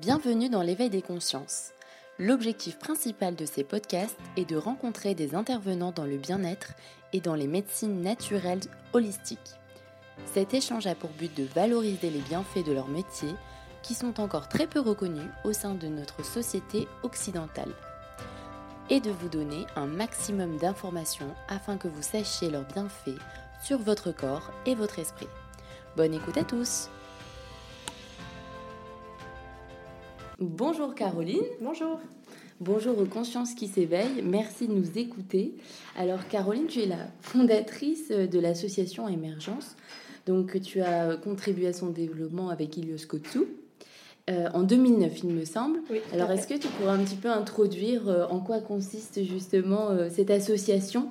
Bienvenue dans l'éveil des consciences. L'objectif principal de ces podcasts est de rencontrer des intervenants dans le bien-être et dans les médecines naturelles holistiques. Cet échange a pour but de valoriser les bienfaits de leur métier qui sont encore très peu reconnus au sein de notre société occidentale et de vous donner un maximum d'informations afin que vous sachiez leurs bienfaits sur votre corps et votre esprit. Bonne écoute à tous Bonjour Caroline. Bonjour. Bonjour aux consciences qui s'éveillent. Merci de nous écouter. Alors Caroline, tu es la fondatrice de l'association Émergence. Donc tu as contribué à son développement avec Ilios Kotsu. Euh, en 2009, il me semble. Alors, est-ce que tu pourrais un petit peu introduire euh, en quoi consiste justement euh, cette association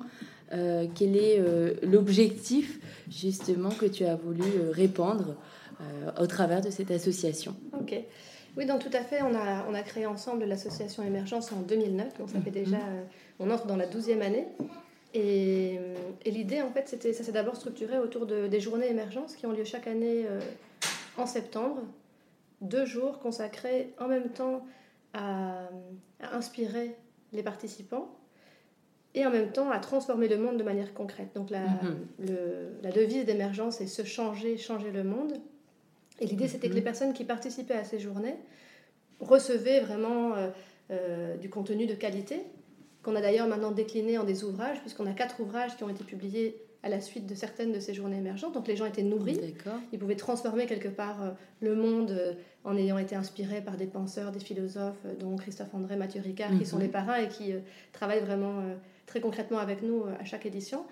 Quel est l'objectif justement que tu as voulu répandre au travers de cette association? Ok. Oui, donc tout à fait. On a, on a créé ensemble l'association Émergence en 2009. Donc ça fait mhm. déjà, euh, on entre dans la douzième année. Et, et l'idée, en fait, c'était, ça s'est d'abord structuré autour de, des journées Émergence qui ont lieu chaque année euh, en septembre. Deux jours consacrés en même temps à, inspirer les participants et en même temps à transformer le monde de manière concrète. Donc la, mhm. le, la devise d'émergence est se changer, changer le monde. Et l'idée, c'était que les mhm. personnes qui participaient à ces journées recevaient vraiment euh, euh, du contenu de qualité, qu'on a d'ailleurs maintenant décliné en des ouvrages, puisqu'on a quatre ouvrages qui ont été publiés à la suite de certaines de ces journées émergentes. Donc les gens étaient nourris, ils pouvaient transformer quelque part euh, le monde en ayant été inspirés par des penseurs, des philosophes, dont Christophe André, Mathieu Ricard, qui sont les mhm. parrains et qui travaillent vraiment très concrètement avec nous à chaque édition.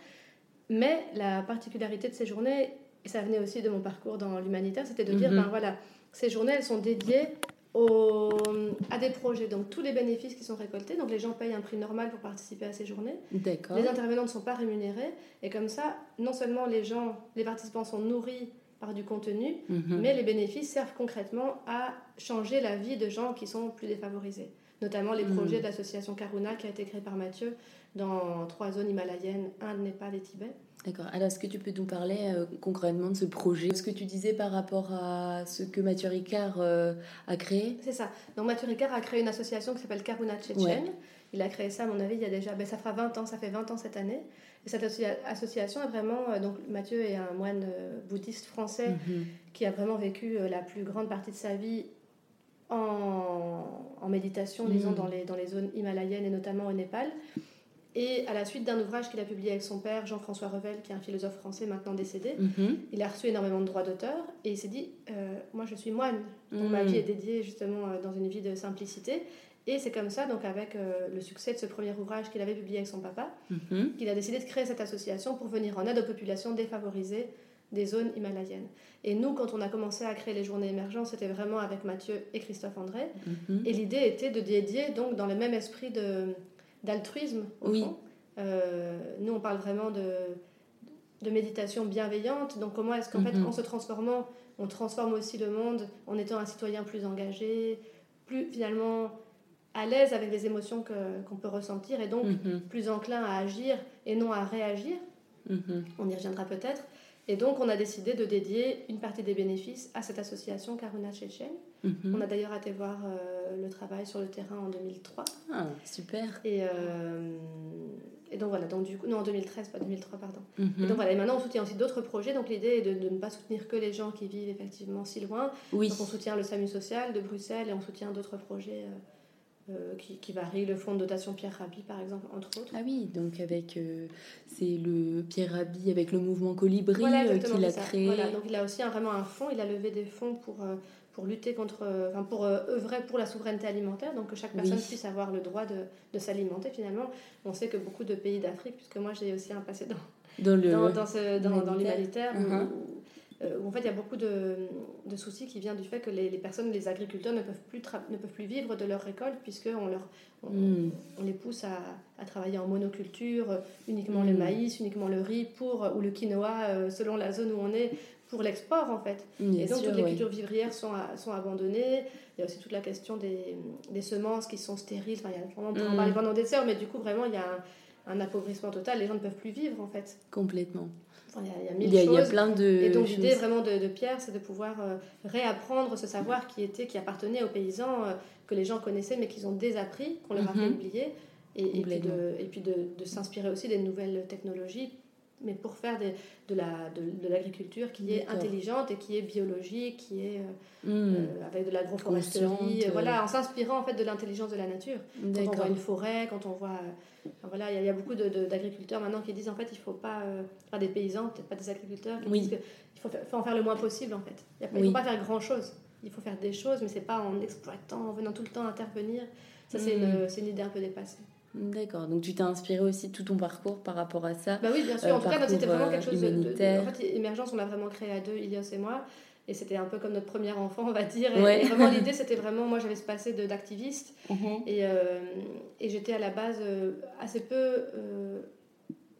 Mais la particularité de ces journées, et ça venait aussi de mon parcours dans l'humanitaire, c'était de dire, mhm. ben voilà, ces journées, elles sont dédiées au, à des projets. Donc tous les bénéfices qui sont récoltés, donc les gens payent un prix normal pour participer à ces journées. Les intervenants ne sont pas rémunérés. Et comme ça, non seulement les gens, les participants sont nourris par du contenu, mhm. mais les bénéfices servent concrètement à changer la vie de gens qui sont plus défavorisés. Notamment les mhm. projets de l'association Karuna qui a été créée par Mathieu dans trois zones himalayennes, Inde, Népal et Tibet. D'accord. Alors, est-ce que tu peux nous parler euh, concrètement de ce projet? Ce que tu disais par rapport à ce que Mathieu Ricard euh, a créé? C'est ça. Donc, Mathieu Ricard a créé une association qui s'appelle Karuna Tchétchène. Il a créé ça, à mon avis, il y a déjà. Ben, ça fera 20 ans, ça fait 20 ans cette année. Et cette association est vraiment. Euh, donc, Mathieu est un moine bouddhiste français mhm. qui a vraiment vécu la plus grande partie de sa vie en, en méditation, disons, mhm. dans, les, dans les zones himalayennes et notamment au Népal. Et à la suite d'un ouvrage qu'il a publié avec son père, Jean-François Revel, qui est un philosophe français maintenant décédé, mhm. il a reçu énormément de droits d'auteur et il s'est dit euh, Moi, je suis moine, donc ma mhm. vie est dédiée justement euh, dans une vie de simplicité. Et c'est comme ça, donc avec euh, le succès de ce premier ouvrage qu'il avait publié avec son papa, mhm. qu'il a décidé de créer cette association pour venir en aide aux populations défavorisées des zones himalayennes. Et nous, quand on a commencé à créer les journées émergentes, c'était vraiment avec Mathieu et Christophe André. Et l'idée était de dédier, donc dans le même esprit de d'altruisme, au oui. fond. Euh, nous, on parle vraiment de, de méditation bienveillante. Donc, comment est-ce qu'en fait, mhm. en se transformant, on transforme aussi le monde en étant un citoyen plus engagé, plus finalement à l'aise avec les émotions qu'on peut ressentir et donc mhm. plus enclin à agir et non à réagir? Mhm. On y reviendra peut-être. Et donc, on a décidé de dédier une partie des bénéfices à cette association Karuna Chechen. Mhm. On a d'ailleurs été voir euh, le travail sur le terrain en 2003. Ah, super. Et, euh, et donc voilà, donc du coup, non, en 2013, pas 2003, pardon. Mhm. Et donc voilà, et maintenant on soutient aussi d'autres projets. Donc l'idée est de, de, ne pas soutenir que les gens qui vivent effectivement si loin. Oui. Donc on soutient le SAMU social de Bruxelles et on soutient d'autres projets. Euh, euh, qui, qui, varie, le fonds de dotation Pierre Rabhi par exemple, entre autres. Ah oui, donc avec euh, c'est le Pierre Rabhi avec le mouvement Colibri euh, qu'il a créé. Voilà, donc il a aussi un, vraiment un fonds, il a levé des fonds pour, pour lutter contre, enfin pour œuvrer pour la souveraineté alimentaire, donc que chaque personne puisse avoir le droit de, de s'alimenter finalement. On sait que beaucoup de pays d'Afrique, puisque moi j'ai aussi un passé dans, dans, dans, dans, dans, l'humanitaire. Euh, où en fait il y a beaucoup de, de, soucis qui viennent du fait que les, les, personnes, les agriculteurs ne peuvent plus, ne peuvent plus vivre de leur récolte puisqu'on leur, on, hmm. on, les pousse à, à, travailler en monoculture, uniquement le hmm. maïs, uniquement le riz pour, ou le quinoa euh, selon la zone où on est pour l'export en fait. et donc toutes les cultures vivrières sont, sont abandonnées. Il y a aussi toute la question des, des semences qui sont stériles. Enfin, il y a, on hmm. parler pendant des heures, mais du coup vraiment il y a un appauvrissement total. Les gens ne peuvent plus vivre en fait. Complètement. il, y a, il, y a, il y a plein de. Et donc l'idée vraiment de, Pierre, c'est de pouvoir réapprendre ce savoir qui était, qui appartenait aux paysans, que les gens connaissaient mais qu'ils ont désappris, qu'on leur a fait mhm. oublier. Et, et, puis de, et puis de, de s'inspirer aussi des nouvelles technologies mais pour faire des, de, la, de, l'agriculture qui est intelligente et qui est biologique, qui est euh, hmm. euh, avec de l'agroforesterie, voilà, en s'inspirant en fait de l'intelligence de la nature. Quand on voit une forêt, quand on voit, voilà, il y, a beaucoup d'agriculteurs maintenant qui disent en fait il faut pas, pas des paysans, peut-être pas des agriculteurs, qui disent qu'il faut, faut, en faire le moins possible en fait. Il ne faut pas faire grand chose. Il faut faire des choses, mais c'est pas en exploitant, en venant tout le temps intervenir. Ça, c'est hmm. une, une idée un peu dépassée. D'accord, donc tu t'es inspiré aussi tout ton parcours par rapport à ça Bah oui, bien sûr. en tout cas, c'était vraiment quelque chose de, En fait, Émergence, on l'a vraiment créé à deux, Ilios et moi. Et c'était un peu comme notre premier enfant, on va dire. Et, vraiment, l'idée, c'était vraiment. Moi, j'avais ce passé d'activiste. Mhm. et, euh, et j'étais à la base euh, assez peu.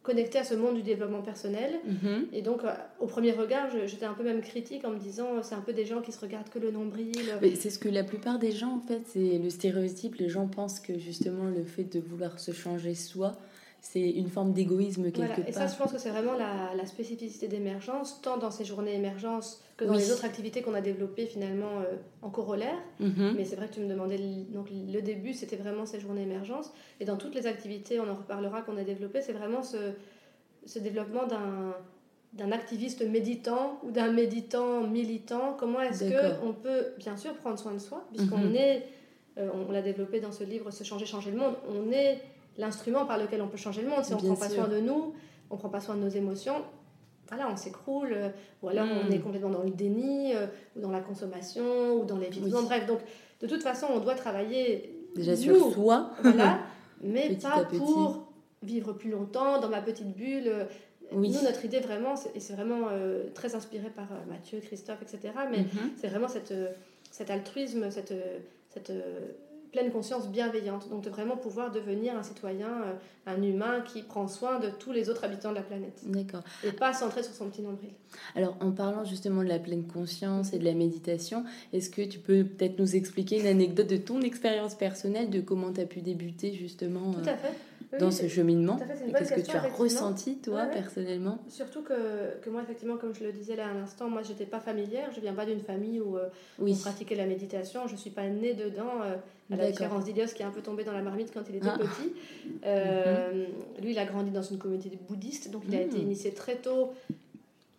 Euh, connecté à ce monde du développement personnel. Mhm. Et donc, euh, au premier regard, j'étais un peu même critique en me disant, euh, c'est un peu des gens qui se regardent que le nombril. C'est ce que la plupart des gens, en fait, c'est le stéréotype. Les gens pensent que justement, le fait de vouloir se changer soi, c'est une forme d'égoïsme quelque voilà. part. Et ça, je pense que c'est vraiment la, la spécificité d'émergence, tant dans ces journées émergence que dans les autres activités qu'on a développées finalement euh, en corollaire. Mhm. Mais c'est vrai que tu me demandais, donc le début, c'était vraiment ces journées émergence. Et dans toutes les activités, on en reparlera, qu'on a développées, c'est vraiment ce, ce développement d'un d'un activiste méditant ou d'un méditant militant, comment est-ce qu'on peut bien sûr prendre soin de soi, puisqu'on mhm. est, euh, on l'a développé dans ce livre Se changer, changer le monde, on est l'instrument par lequel on peut changer le monde. Si on ne prend pas soin de nous, on ne prend pas soin de nos émotions, voilà, on s'écroule, euh, ou alors on hmm. est complètement dans le déni, euh, ou dans la consommation, ou dans l'évitement. Bref, donc de toute façon, on doit travailler déjà sur soi, voilà, mais pas pour vivre plus longtemps dans ma petite bulle. Nous, notre idée vraiment, et c'est vraiment euh, très inspiré par Mathieu, Christophe, etc., mais mhm. c'est vraiment cette, cet altruisme, cette, cette pleine conscience bienveillante. Donc de vraiment pouvoir devenir un citoyen, euh, un humain qui prend soin de tous les autres habitants de la planète. D'accord. Et pas centré sur son petit nombril. Alors en parlant justement de la pleine conscience et de la méditation, est-ce que tu peux peut-être nous expliquer une anecdote de ton expérience personnelle, de comment tu as pu débuter justement Tout à fait dans ce cheminement Qu'est-ce que tu as ressenti, toi, personnellement? Surtout que, que, moi, effectivement, comme je le disais là à l'instant, moi, j'étais pas familière. Je viens pas d'une famille où euh, on pratiquait la méditation. Je suis pas née dedans, euh, à la différence d'Ilios qui est un peu tombé dans la marmite quand il était ah. petit. Euh. Lui, il a grandi dans une communauté bouddhiste, donc il a été hmm. initié très tôt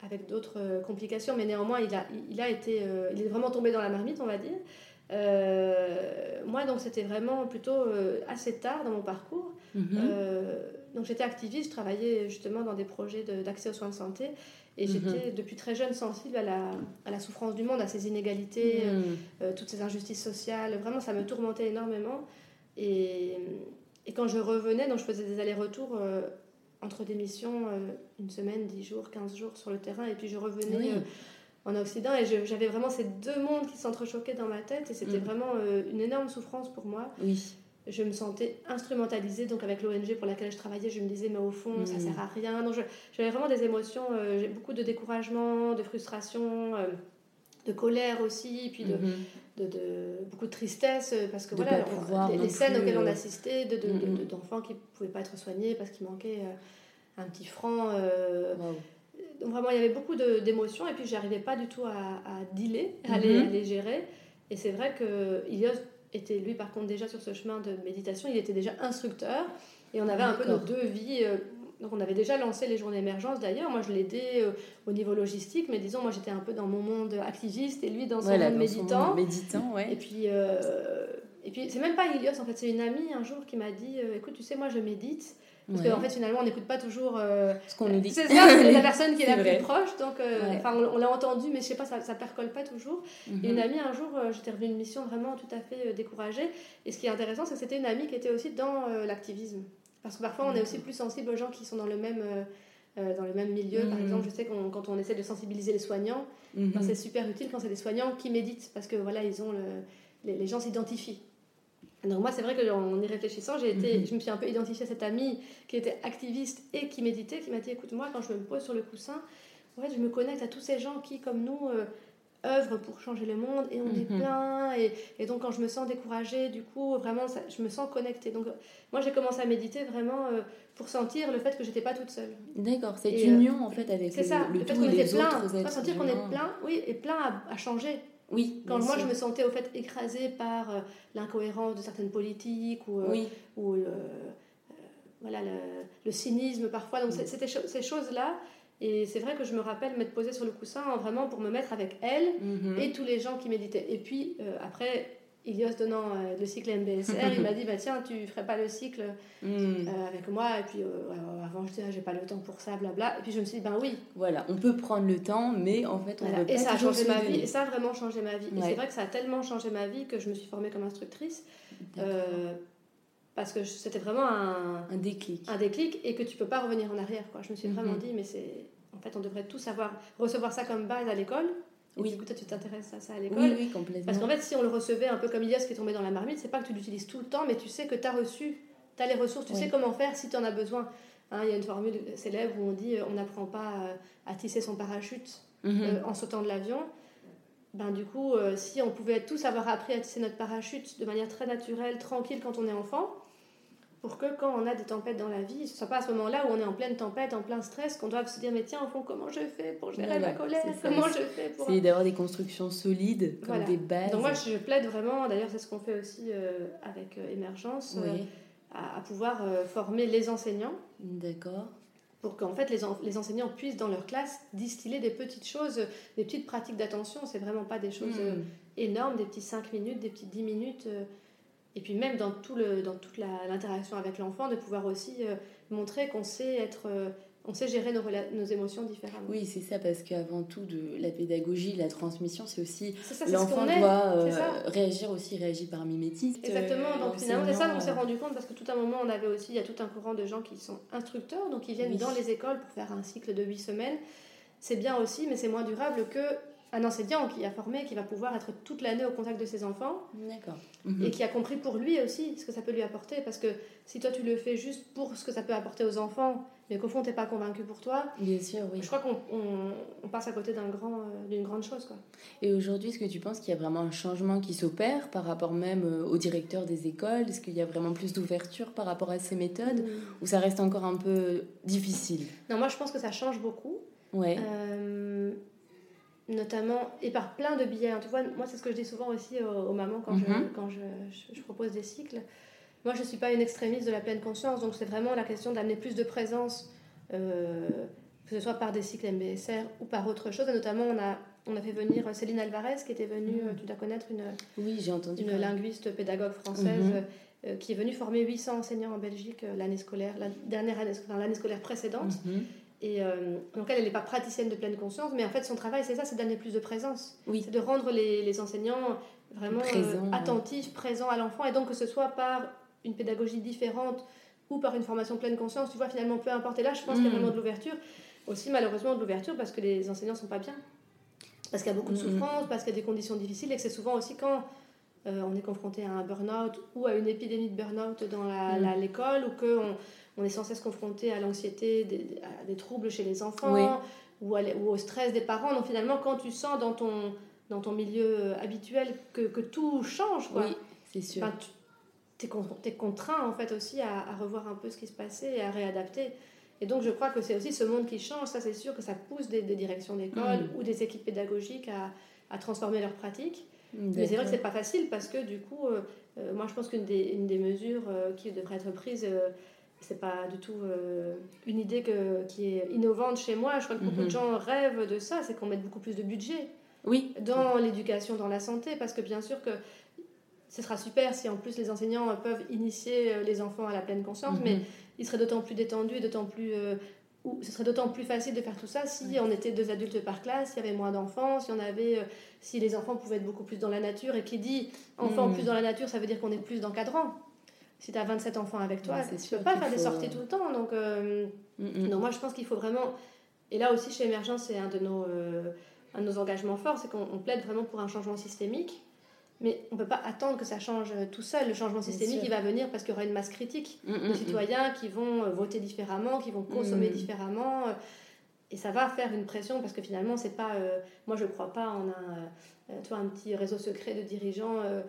avec d'autres complications, mais néanmoins, il, a, il, a été, il est vraiment tombé dans la marmite, on va dire. Euh, moi, donc, c'était vraiment plutôt euh, assez tard dans mon parcours. Mhm. Euh, donc, j'étais activiste, je travaillais justement dans des projets d'accès aux soins de santé. Et mhm. j'étais depuis très jeune sensible à la, à la, souffrance du monde, à ces inégalités, mhm. toutes ces injustices sociales. Vraiment, ça me tourmentait énormément. Et, et quand je revenais, donc je faisais des allers-retours entre des missions, une semaine, dix jours, 15 jours sur le terrain. Et puis je revenais en Occident et j'avais vraiment ces deux mondes qui s'entrechoquaient dans ma tête et c'était mm. vraiment euh, une énorme souffrance pour moi. Oui. Je me sentais instrumentalisée, donc avec l'ONG pour laquelle je travaillais, je me disais, mais au fond, ça mm. sert à rien. Donc j'avais vraiment des émotions, euh, j'ai beaucoup de découragement, de frustration, euh, de colère aussi, puis de, mm-hmm. de, de, beaucoup de tristesse, parce que voilà, les, scènes auxquelles on assistait, d'enfants qui ne pouvaient pas être soignés parce qu'il manquait un petit franc donc vraiment, il y avait beaucoup d'émotions et puis j'arrivais pas du tout à, à dealer, à, les, mhm. les, gérer. Et c'est vrai que Ilios était, lui, par contre, déjà sur ce chemin de méditation, il était déjà instructeur et on avait un peu nos deux vies. Euh, donc on avait déjà lancé les journées d'émergence d'ailleurs. Moi, je l'aidais euh, au niveau logistique, mais disons, moi, j'étais un peu dans mon monde activiste et lui dans son monde méditant. méditant ouais. Et puis, euh, et puis c'est même pas Ilios, en fait, c'est une amie un jour qui m'a dit, écoute, tu sais, moi, je médite. Parce qu'en fait, finalement, on n'écoute pas toujours euh, ce qu'on nous dit. C'est ça, c'est la personne qui est, la plus proche. Donc, euh, on, l'a entendu, mais je sais pas, ça, ça percole pas toujours. Et une mhm. amie, un jour, euh, j'étais revenue une mission vraiment tout à fait découragée. Et ce qui est intéressant, c'est que c'était une amie qui était aussi dans l'activisme. Parce que parfois, on est aussi plus sensible aux gens qui sont dans le même. dans le même milieu. Par mhm. exemple, je sais que quand on essaie de sensibiliser les soignants, ben, mhm. c'est super utile quand c'est des soignants qui méditent parce que voilà, ils ont le, les, les gens s'identifient. Donc moi, c'est vrai qu'en y réfléchissant, j'ai été, mhm. je me suis un peu identifiée à cette amie qui était activiste et qui méditait, qui m'a dit, écoute, moi, quand je me pose sur le coussin, en fait, je me connecte à tous ces gens qui, comme nous, euh, œuvre pour changer le monde et on est Mhm. plein. Et, et donc, quand je me sens découragée, du coup, vraiment, ça- je me sens connectée. Donc, moi, j'ai commencé à méditer vraiment euh, pour sentir le fait que j'étais pas toute seule. D'accord, cette Et, euh, union en fait avec le, ça, le le fait qu'on était les plein. sentir qu'on est plein, oui, et plein à, à changer. Oui, Quand moi, sûr. je me sentais au fait écrasée par euh, l'incohérence de certaines politiques ou, euh, Oui, ou euh, voilà, le, le cynisme parfois. Donc, c'était cho- ces choses-là. Et c'est vrai que je me rappelle m'être posée sur le coussin hein, vraiment pour me mettre avec elle Mhm. et tous les gens qui méditaient. Et puis après, Ilios donnant euh, le cycle MBSR, il m'a dit bah, Tiens, tu ferais pas le cycle euh, avec moi. Et puis euh, avant, je disais Ah, J'ai pas le temps pour ça, blabla. Et puis je me suis dit Ben oui. Voilà, on peut prendre le temps, mais en fait, on Voilà. veut Et pas ça a changé ma vie. Et ça a vraiment changé ma vie. Et c'est vrai que ça a tellement changé ma vie que je me suis formée comme instructrice. Euh, parce que c'était vraiment un, Un déclic. un déclic et que tu peux pas revenir en arrière. Quoi. Je me suis vraiment Mhm. dit, mais c'est. En fait, on devrait tous savoir recevoir ça comme base à l'école. Et Oui. du coup, toi, tu t'intéresses à ça à l'école. Oui, oui, complètement. Parce qu'en fait, si on le recevait un peu comme Ilias qui est tombé dans la marmite, c'est pas que tu l'utilises tout le temps, mais tu sais que tu as reçu, tu as les ressources, tu sais comment faire si tu en as besoin. Hein, Il y a une formule célèbre où on dit euh, on n'apprend pas euh, à tisser son parachute Mhm. euh, en sautant de l'avion. Ben, du coup, euh, si on pouvait tous avoir appris à tisser notre parachute de manière très naturelle, tranquille quand on est enfant, pour que quand on a des tempêtes dans la vie, ce soit pas à ce moment-là où on est en pleine tempête, en plein stress, qu'on doive se dire mais tiens, au fond, comment je fais pour gérer Voilà, ma colère. Comment je fais pour... C'est d'avoir des constructions solides, comme Voilà. des bases. Donc moi, je plaide vraiment, d'ailleurs c'est ce qu'on fait aussi euh, avec euh, Émergence, euh, à, à pouvoir euh, former les enseignants d'accord. pour qu'en fait les, en- les enseignants puissent dans leur classe distiller des petites choses, des petites pratiques d'attention. C'est vraiment pas des choses Mhm. énormes, des petits 5 minutes, des petits 10 minutes. Euh, et puis même dans, tout le, dans toute l'interaction avec l'enfant, de pouvoir aussi euh, montrer qu'on sait être... euh, on sait gérer nos, nos émotions différemment. Oui, c'est ça, parce qu'avant tout, de la pédagogie, la transmission, c'est aussi ce l'enfant est. doit euh, réagir aussi, réagit par mimétisme. Exactement, euh, donc finalement c'est ça qu'on s'est euh, rendu compte parce que tout un moment on avait aussi, il y a tout un courant de gens qui sont instructeurs, donc ils viennent Oui. dans les écoles pour faire un cycle de 8 semaines. C'est bien aussi, mais c'est moins durable que un enseignant qui a formé, qui va pouvoir être toute l'année au contact de ses enfants D'accord. Mhm. et qui a compris pour lui aussi ce que ça peut lui apporter. Parce que si toi tu le fais juste pour ce que ça peut apporter aux enfants, mais qu'au fond t'es pas convaincu pour toi, Bien sûr, oui. je crois qu'on on- on passe à côté d'un grand, euh, d'une grande chose. Quoi. Et aujourd'hui, est-ce que tu penses qu'il y a vraiment un changement qui s'opère par rapport même euh, au directeur des écoles? Est-ce qu'il y a vraiment plus d'ouverture par rapport à ces méthodes? Ou ça reste encore un peu difficile? Non, moi je pense que ça change beaucoup. Ouais. Euh, notamment, et par plein de biais. hein. Tu vois, moi, c'est ce que je dis souvent aussi aux, aux mamans quand, Mhm. je, quand je, je- je propose des cycles. Moi, je ne suis pas une extrémiste de la pleine conscience, donc c'est vraiment la question d'amener plus de présence, euh, que ce soit par des cycles MBSR ou par autre chose. Et notamment, on a, on a fait venir Céline Alvarez, qui était venue, Mhm. euh, tu dois connaître, une, Oui, entendu. une linguiste pédagogue française. Mhm. euh, qui est venue former 800 enseignants en Belgique euh, l'année scolaire, la dernière année, l'année scolaire précédente. Mhm. Et euh, donc elle, elle n'est pas praticienne de pleine conscience, mais en fait son travail c'est ça, c'est d'amener plus de présence. Oui. C'est de rendre les, les enseignants vraiment euh, Présents, ouais. attentifs, présents à l'enfant, et donc que ce soit par une pédagogie différente ou par une formation pleine conscience, tu vois finalement peu importe. Et là je pense qu'il y a Mm. vraiment de l'ouverture, aussi malheureusement de l'ouverture parce que les enseignants sont pas bien. Parce qu'il y a beaucoup de Mhm. souffrance, parce qu'il y a des conditions difficiles, et que c'est souvent aussi quand euh, on est confronté à un burn-out ou à une épidémie de burn-out dans la- la- l'école, ou qu'on on est sans cesse confronté à l'anxiété, des- à des troubles chez les enfants, Oui. ou, à l- ou au stress des parents. Donc finalement, quand tu sens dans ton, dans ton milieu habituel que, que tout change, quoi, Oui, c'est sûr. ben, tu es, contraint en fait aussi à, à revoir un peu ce qui se passait et à réadapter. Et donc je crois que c'est aussi ce monde qui change, ça c'est sûr que ça pousse des, des directions d'école Mm. ou des équipes pédagogiques à, à transformer leurs pratiques. Mais c'est vrai que c'est pas facile parce que du coup, euh, euh, moi je pense qu'une des, une des mesures euh, qui devrait être prise, euh, c'est pas du tout euh, une idée que, qui est innovante chez moi. Je crois que beaucoup Mhm. de gens rêvent de ça, c'est qu'on mette beaucoup plus de budget Oui, dans l'éducation, dans la santé, parce que bien sûr que ce sera super si en plus les enseignants peuvent initier euh, les enfants à la pleine conscience, Mhm. mais ils seraient d'autant plus détendus d'autant plus euh, ce serait d'autant plus facile de faire tout ça si on était deux adultes par classe, s'il y avait moins d'enfants, si on avait, euh, si les enfants pouvaient être beaucoup plus dans la nature. Et qui dit enfant Mm. plus dans la nature, ça veut dire qu'on est plus d'encadrants. Si tu as 27 enfants avec toi, Ouais, c'est tu peux pas faire des sorties euh, tout le temps. Donc, euh, Mm, mm. donc moi, je pense qu'il faut vraiment. Et là aussi, chez Emergence, c'est un de nos, euh, un de nos engagements forts, c'est qu'on on plaide vraiment pour un changement systémique. Mais on ne peut pas attendre que ça change tout seul. Le changement systémique, il va venir parce qu'il y aura une masse critique Mm, de citoyens qui vont voter différemment, qui vont consommer Mm. différemment. Euh, et ça va faire une pression parce que finalement, c'est pas. Euh, moi, je crois pas en un, euh, toi, un petit réseau secret de dirigeants. Euh,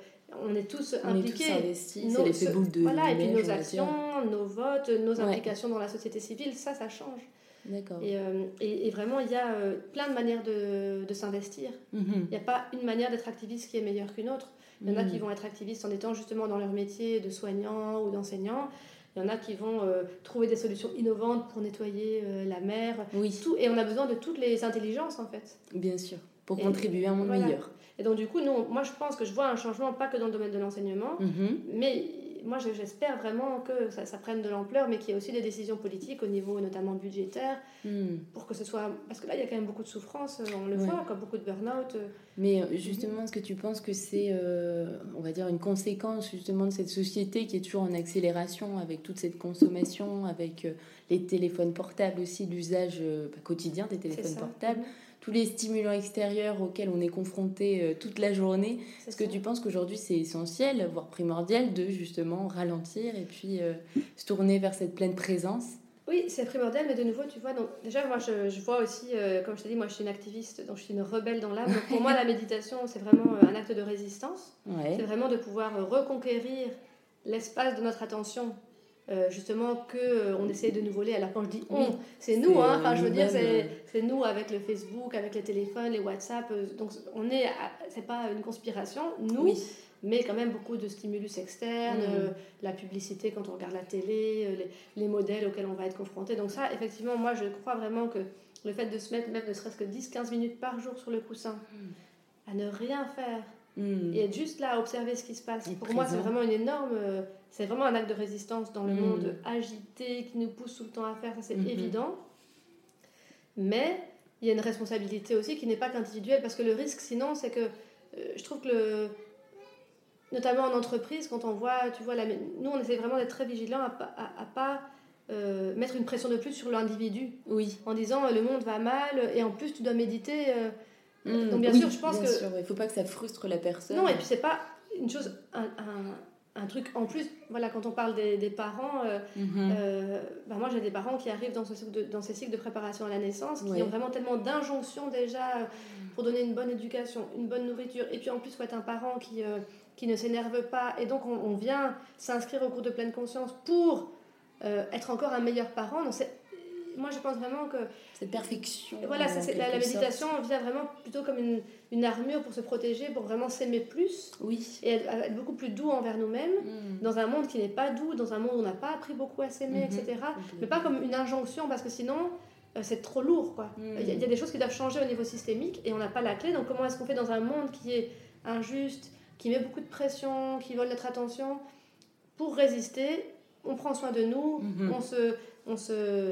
on est tous impliqués. On est tous investis, c'est l'effet boule de Voilà, et puis nos actions, nos votes, nos implications dans la société civile, ça, ça change. D'accord. Et, et, et, vraiment, il y a plein de manières de, de s'investir. Mhm. Il n'y a pas une manière d'être activiste qui est meilleure qu'une autre. Il y en a qui Mhm. vont être activistes en étant justement dans leur métier de soignant ou d'enseignant. Il y en a qui vont euh, trouver des solutions innovantes pour nettoyer euh, la mer. Oui, Tout, et on a besoin de toutes les intelligences en fait. bien sûr, pour Et- contribuer à un monde voilà. meilleur. Et donc du coup, nous, moi je pense que je vois un changement pas que dans le domaine de l'enseignement, Mhm. mais moi je- j'espère vraiment que ça, ça prenne de l'ampleur, mais qu'il y ait aussi des décisions politiques au niveau notamment budgétaire, Mhm. pour que ce soit... Parce que là, il y a quand même beaucoup de souffrance, euh, on le Ouais. voit, comme beaucoup de burn-out. euh, Mais euh, justement, est-ce que tu penses que c'est, euh, on va dire, une conséquence justement de cette société qui est toujours en accélération avec toute cette consommation, avec les téléphones portables aussi, l'usage bah, quotidien des téléphones portables, Mhm. Tous les stimulants extérieurs auxquels on est confronté euh, toute la journée Est-ce que tu penses qu'aujourd'hui c'est essentiel, voire primordial, de justement ralentir et puis euh, se tourner vers cette pleine présence Oui, c'est primordial, mais de nouveau, tu vois, donc déjà, moi, je, je vois aussi, euh, comme je t'ai dit, moi, je suis une activiste, donc je suis une rebelle dans l'âme. Donc pour moi, la méditation, c'est vraiment un acte de résistance. Ouais. C'est vraiment de pouvoir reconquérir l'espace de notre attention, euh, justement, que euh, on essaie de nous voler. Alors quand je dis on, c'est nous, hein. Enfin, je veux dire, c'est euh. c'est nous avec le Facebook, avec les téléphones, les WhatsApp. euh, donc on est, à- c'est pas une conspiration, nous, Oui. mais quand même beaucoup de stimulus externes, Mm. la publicité quand on regarde la télé, les, les modèles auxquels on va être confronté. Donc ça, effectivement, moi je crois vraiment que le fait de se mettre même ne serait-ce que 10-15 minutes par jour sur le coussin, à ne rien faire, Hmm. et être juste là à observer ce qui se passe. Et Pour moi, c'est vraiment une énorme... euh, c'est vraiment un acte de résistance dans le Mm. monde agité qui nous pousse tout le temps à faire, ça c'est Mhm. évident. Mais il y a une responsabilité aussi qui n'est pas qu'individuelle, parce que le risque sinon, c'est que euh, je trouve que le... Notamment en entreprise, quand on voit, tu vois, la... nous on essaie vraiment d'être très vigilants à à, à pas euh, mettre une pression de plus sur l'individu Oui. en disant le monde va mal et en plus tu dois méditer. euh, Hmm. Donc bien Oui, sûr, je pense bien que sûr, Il ne faut pas que ça frustre la personne. non, et puis c'est pas une chose, un, un, un truc en plus. Voilà, quand on parle des, des parents, euh, Mhm. euh, bah moi j'ai des parents qui arrivent dans, ce, cycle de- dans ces cycles de préparation à la naissance, qui Ouais. ont vraiment tellement d'injonctions déjà euh, pour donner une bonne éducation, une bonne nourriture, et puis en plus faut être un parent qui, euh, qui ne s'énerve pas, et donc on, on vient s'inscrire au cours de pleine conscience pour euh, être encore un meilleur parent. Donc c'est- moi je pense vraiment que Cette perfection. voilà, ça, la, la sorte. méditation vient vraiment plutôt comme une, une armure pour se protéger, pour vraiment s'aimer plus Oui. et être, être beaucoup plus doux envers nous-mêmes, Hmm. dans un monde qui n'est pas doux, dans un monde où on n'a pas appris beaucoup à s'aimer, Mhm. etc. Mais pas comme une injonction, parce que sinon, euh, c'est trop lourd. quoi. Il y, a- il y a des choses qui doivent changer au niveau systémique et on n'a pas la clé. Donc comment est-ce qu'on fait dans un monde qui est injuste, qui met beaucoup de pression, qui vole notre attention? Pour résister, on prend soin de nous, Mhm. on se... On se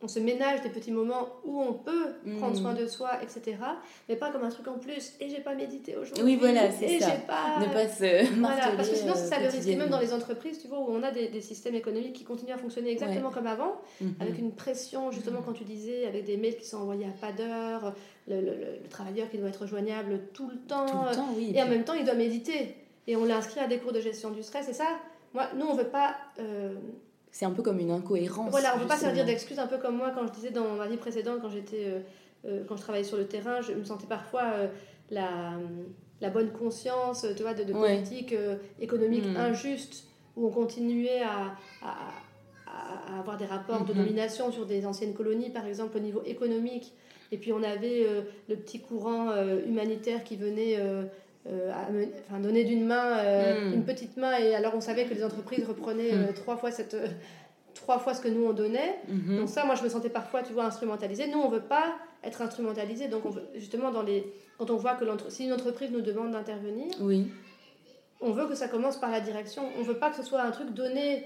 on se ménage des petits moments où on peut prendre Mhm. soin de soi, etc. Mais pas comme un truc en plus. Et j'ai pas médité aujourd'hui. Oui, voilà, c'est ça. pas. Ne pas se Voilà, parce que sinon, c'est ça le risque. Même dans les entreprises, tu vois, où on a des, des systèmes économiques qui continuent à fonctionner exactement comme avant, Mhm. avec une pression, justement, quand tu disais, avec des mails qui sont envoyés à pas d'heure, le, le- le- le travailleur qui doit être joignable tout le temps, Tout le temps, oui. et en même temps, il doit méditer. Et on l'a inscrit à des cours de gestion du stress, et ça, moi, nous, on veut pas. euh, C'est un peu comme une incohérence. voilà, on ne peut pas servir d'excuse, un peu comme moi quand je disais dans ma vie précédente, quand j'étais, euh, euh, quand je travaillais sur le terrain, je me sentais parfois euh, la, la bonne conscience, tu vois, de, de Ouais. politique économique Mm. injuste où on continuait à, à- à- avoir des rapports de Mhm. domination sur des anciennes colonies, par exemple au niveau économique. Et puis on avait le petit courant humanitaire qui venait euh, enfin, donner d'une main euh, Mm. une petite main, et alors on savait que les entreprises reprenaient euh, trois fois cette trois fois ce que nous on donnait. Mhm. Donc ça, moi, je me sentais parfois, tu vois, instrumentalisée. Nous, on veut pas être instrumentalisé. Donc, on veut, justement, dans les, quand on voit que l'entre- si une entreprise nous demande d'intervenir, Oui. on veut que ça commence par la direction. On veut pas que ce soit un truc donné,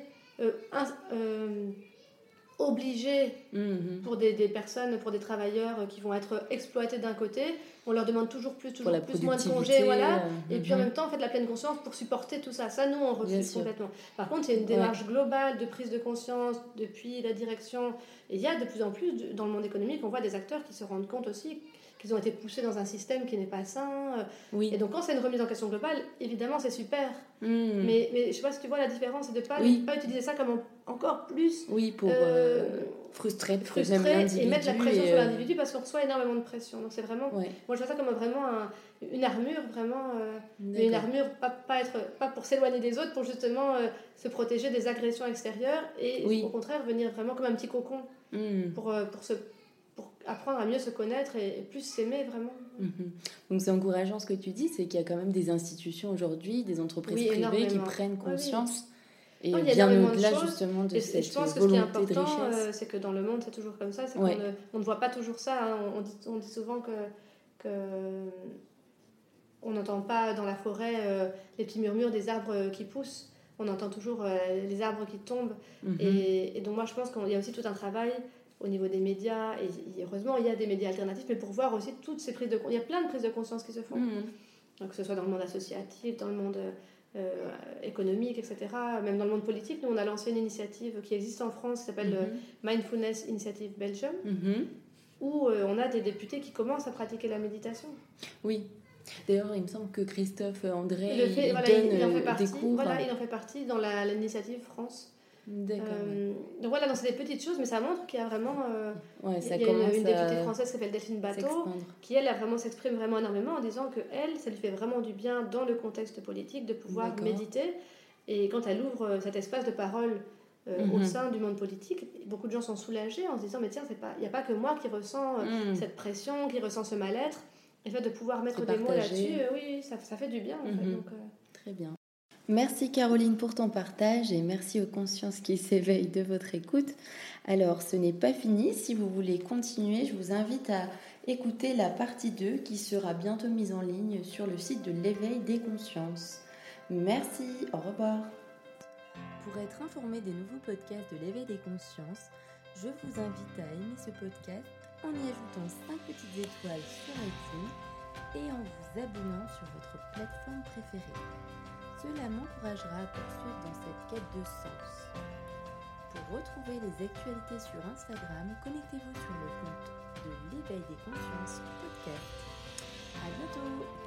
obligé Mhm. pour des, des personnes, pour des travailleurs euh, qui vont être exploités d'un côté. On leur demande toujours plus, toujours plus, moins de congés, voilà. euh, Et puis en mhm. même temps, en fait, la pleine conscience pour supporter tout ça. Ça, nous, on refuse complètement. Par contre, il y a une Ouais. démarche globale de prise de conscience depuis la direction. Et il y a de plus en plus, dans le monde économique, on voit des acteurs qui se rendent compte aussi qu'ils ont été poussés dans un système qui n'est pas sain. euh, Oui. Et donc, quand c'est une remise en question globale, évidemment, c'est super. Hmm. Mais, mais je sais pas si tu vois la différence, c'est de ne pas, Oui. pas utiliser ça comme en- encore plus Oui, pour euh, euh, frustrer, frustrer et mettre la pression sur l'individu parce qu'on reçoit énormément de pression. Donc, c'est vraiment. Ouais, Moi, je vois ça comme vraiment un- une armure, vraiment. euh, mais une armure, pas, pas, être, pas pour s'éloigner des autres, pour justement se protéger des agressions extérieures et Oui. au contraire venir vraiment comme un petit cocon Hmm. pour, pour, se, apprendre à mieux se connaître et, et plus s'aimer vraiment. Mhm. Donc c'est encourageant ce que tu dis, c'est qu'il y a quand même des institutions aujourd'hui, des entreprises Oui, privées qui prennent Oui, oui. conscience et Non, bien de au-delà choses. justement de Et cette je pense que ce qui est de important, euh, c'est que dans le monde, c'est toujours comme ça. Ouais. ne, on ne voit pas toujours ça. hein. On, on dit, on dit souvent que, que on n'entend pas dans la forêt euh, les petits murmures des arbres qui poussent. On entend toujours euh, les arbres qui tombent. Mhm. Et, et donc moi, je pense qu'il y a aussi tout un travail au niveau des médias. Et, et heureusement, il y a des médias alternatifs, mais pour voir aussi toutes ces prises de conscience. Il y a plein de prises de conscience qui se font. Mhm. Donc, que ce soit dans le monde associatif, dans le monde euh, économique, etc., même dans le monde politique. Nous, on a lancé une initiative qui existe en France, qui s'appelle euh, Mindfulness Initiative Belgium, Mhm. où euh, on a des députés qui commencent à pratiquer la méditation. Oui. D'ailleurs, il me semble que Christophe André Il, le fait, il voilà, donne il, il en euh, fait partie, des cours. voilà, il en fait partie dans l'initiative France. Euh, donc voilà, donc c'est des petites choses, mais ça montre qu'il y a vraiment... euh, ouais, il y a une, une députée française qui s'appelle Delphine Bateau, qui elle a vraiment s'exprime vraiment énormément en disant que elle ça lui fait vraiment du bien dans le contexte politique de pouvoir méditer et quand elle ouvre euh, cet espace de parole euh, au Mhm. sein du monde politique beaucoup de gens sont soulagés en se disant mais tiens il n'y a pas que moi qui ressens Mhm. cette pression qui ressent ce mal-être et le fait de pouvoir mettre des mots là-dessus oui ça, ça fait du bien en fait Mhm. donc Très bien. Merci Caroline pour ton partage et merci aux consciences qui s'éveillent de votre écoute. Alors, ce n'est pas fini. Si vous voulez continuer, je vous invite à écouter la partie 2 qui sera bientôt mise en ligne sur le site de l'éveil des consciences. Merci, au revoir. Pour être informé des nouveaux podcasts de l'éveil des consciences, je vous invite à aimer ce podcast en y ajoutant 5 petites étoiles sur iTunes et en vous abonnant sur votre plateforme préférée. Cela m'encouragera à poursuivre dans cette quête de sens. Pour retrouver les actualités sur Instagram, connectez-vous sur le compte de l'éveil des consciences podcast. À bientôt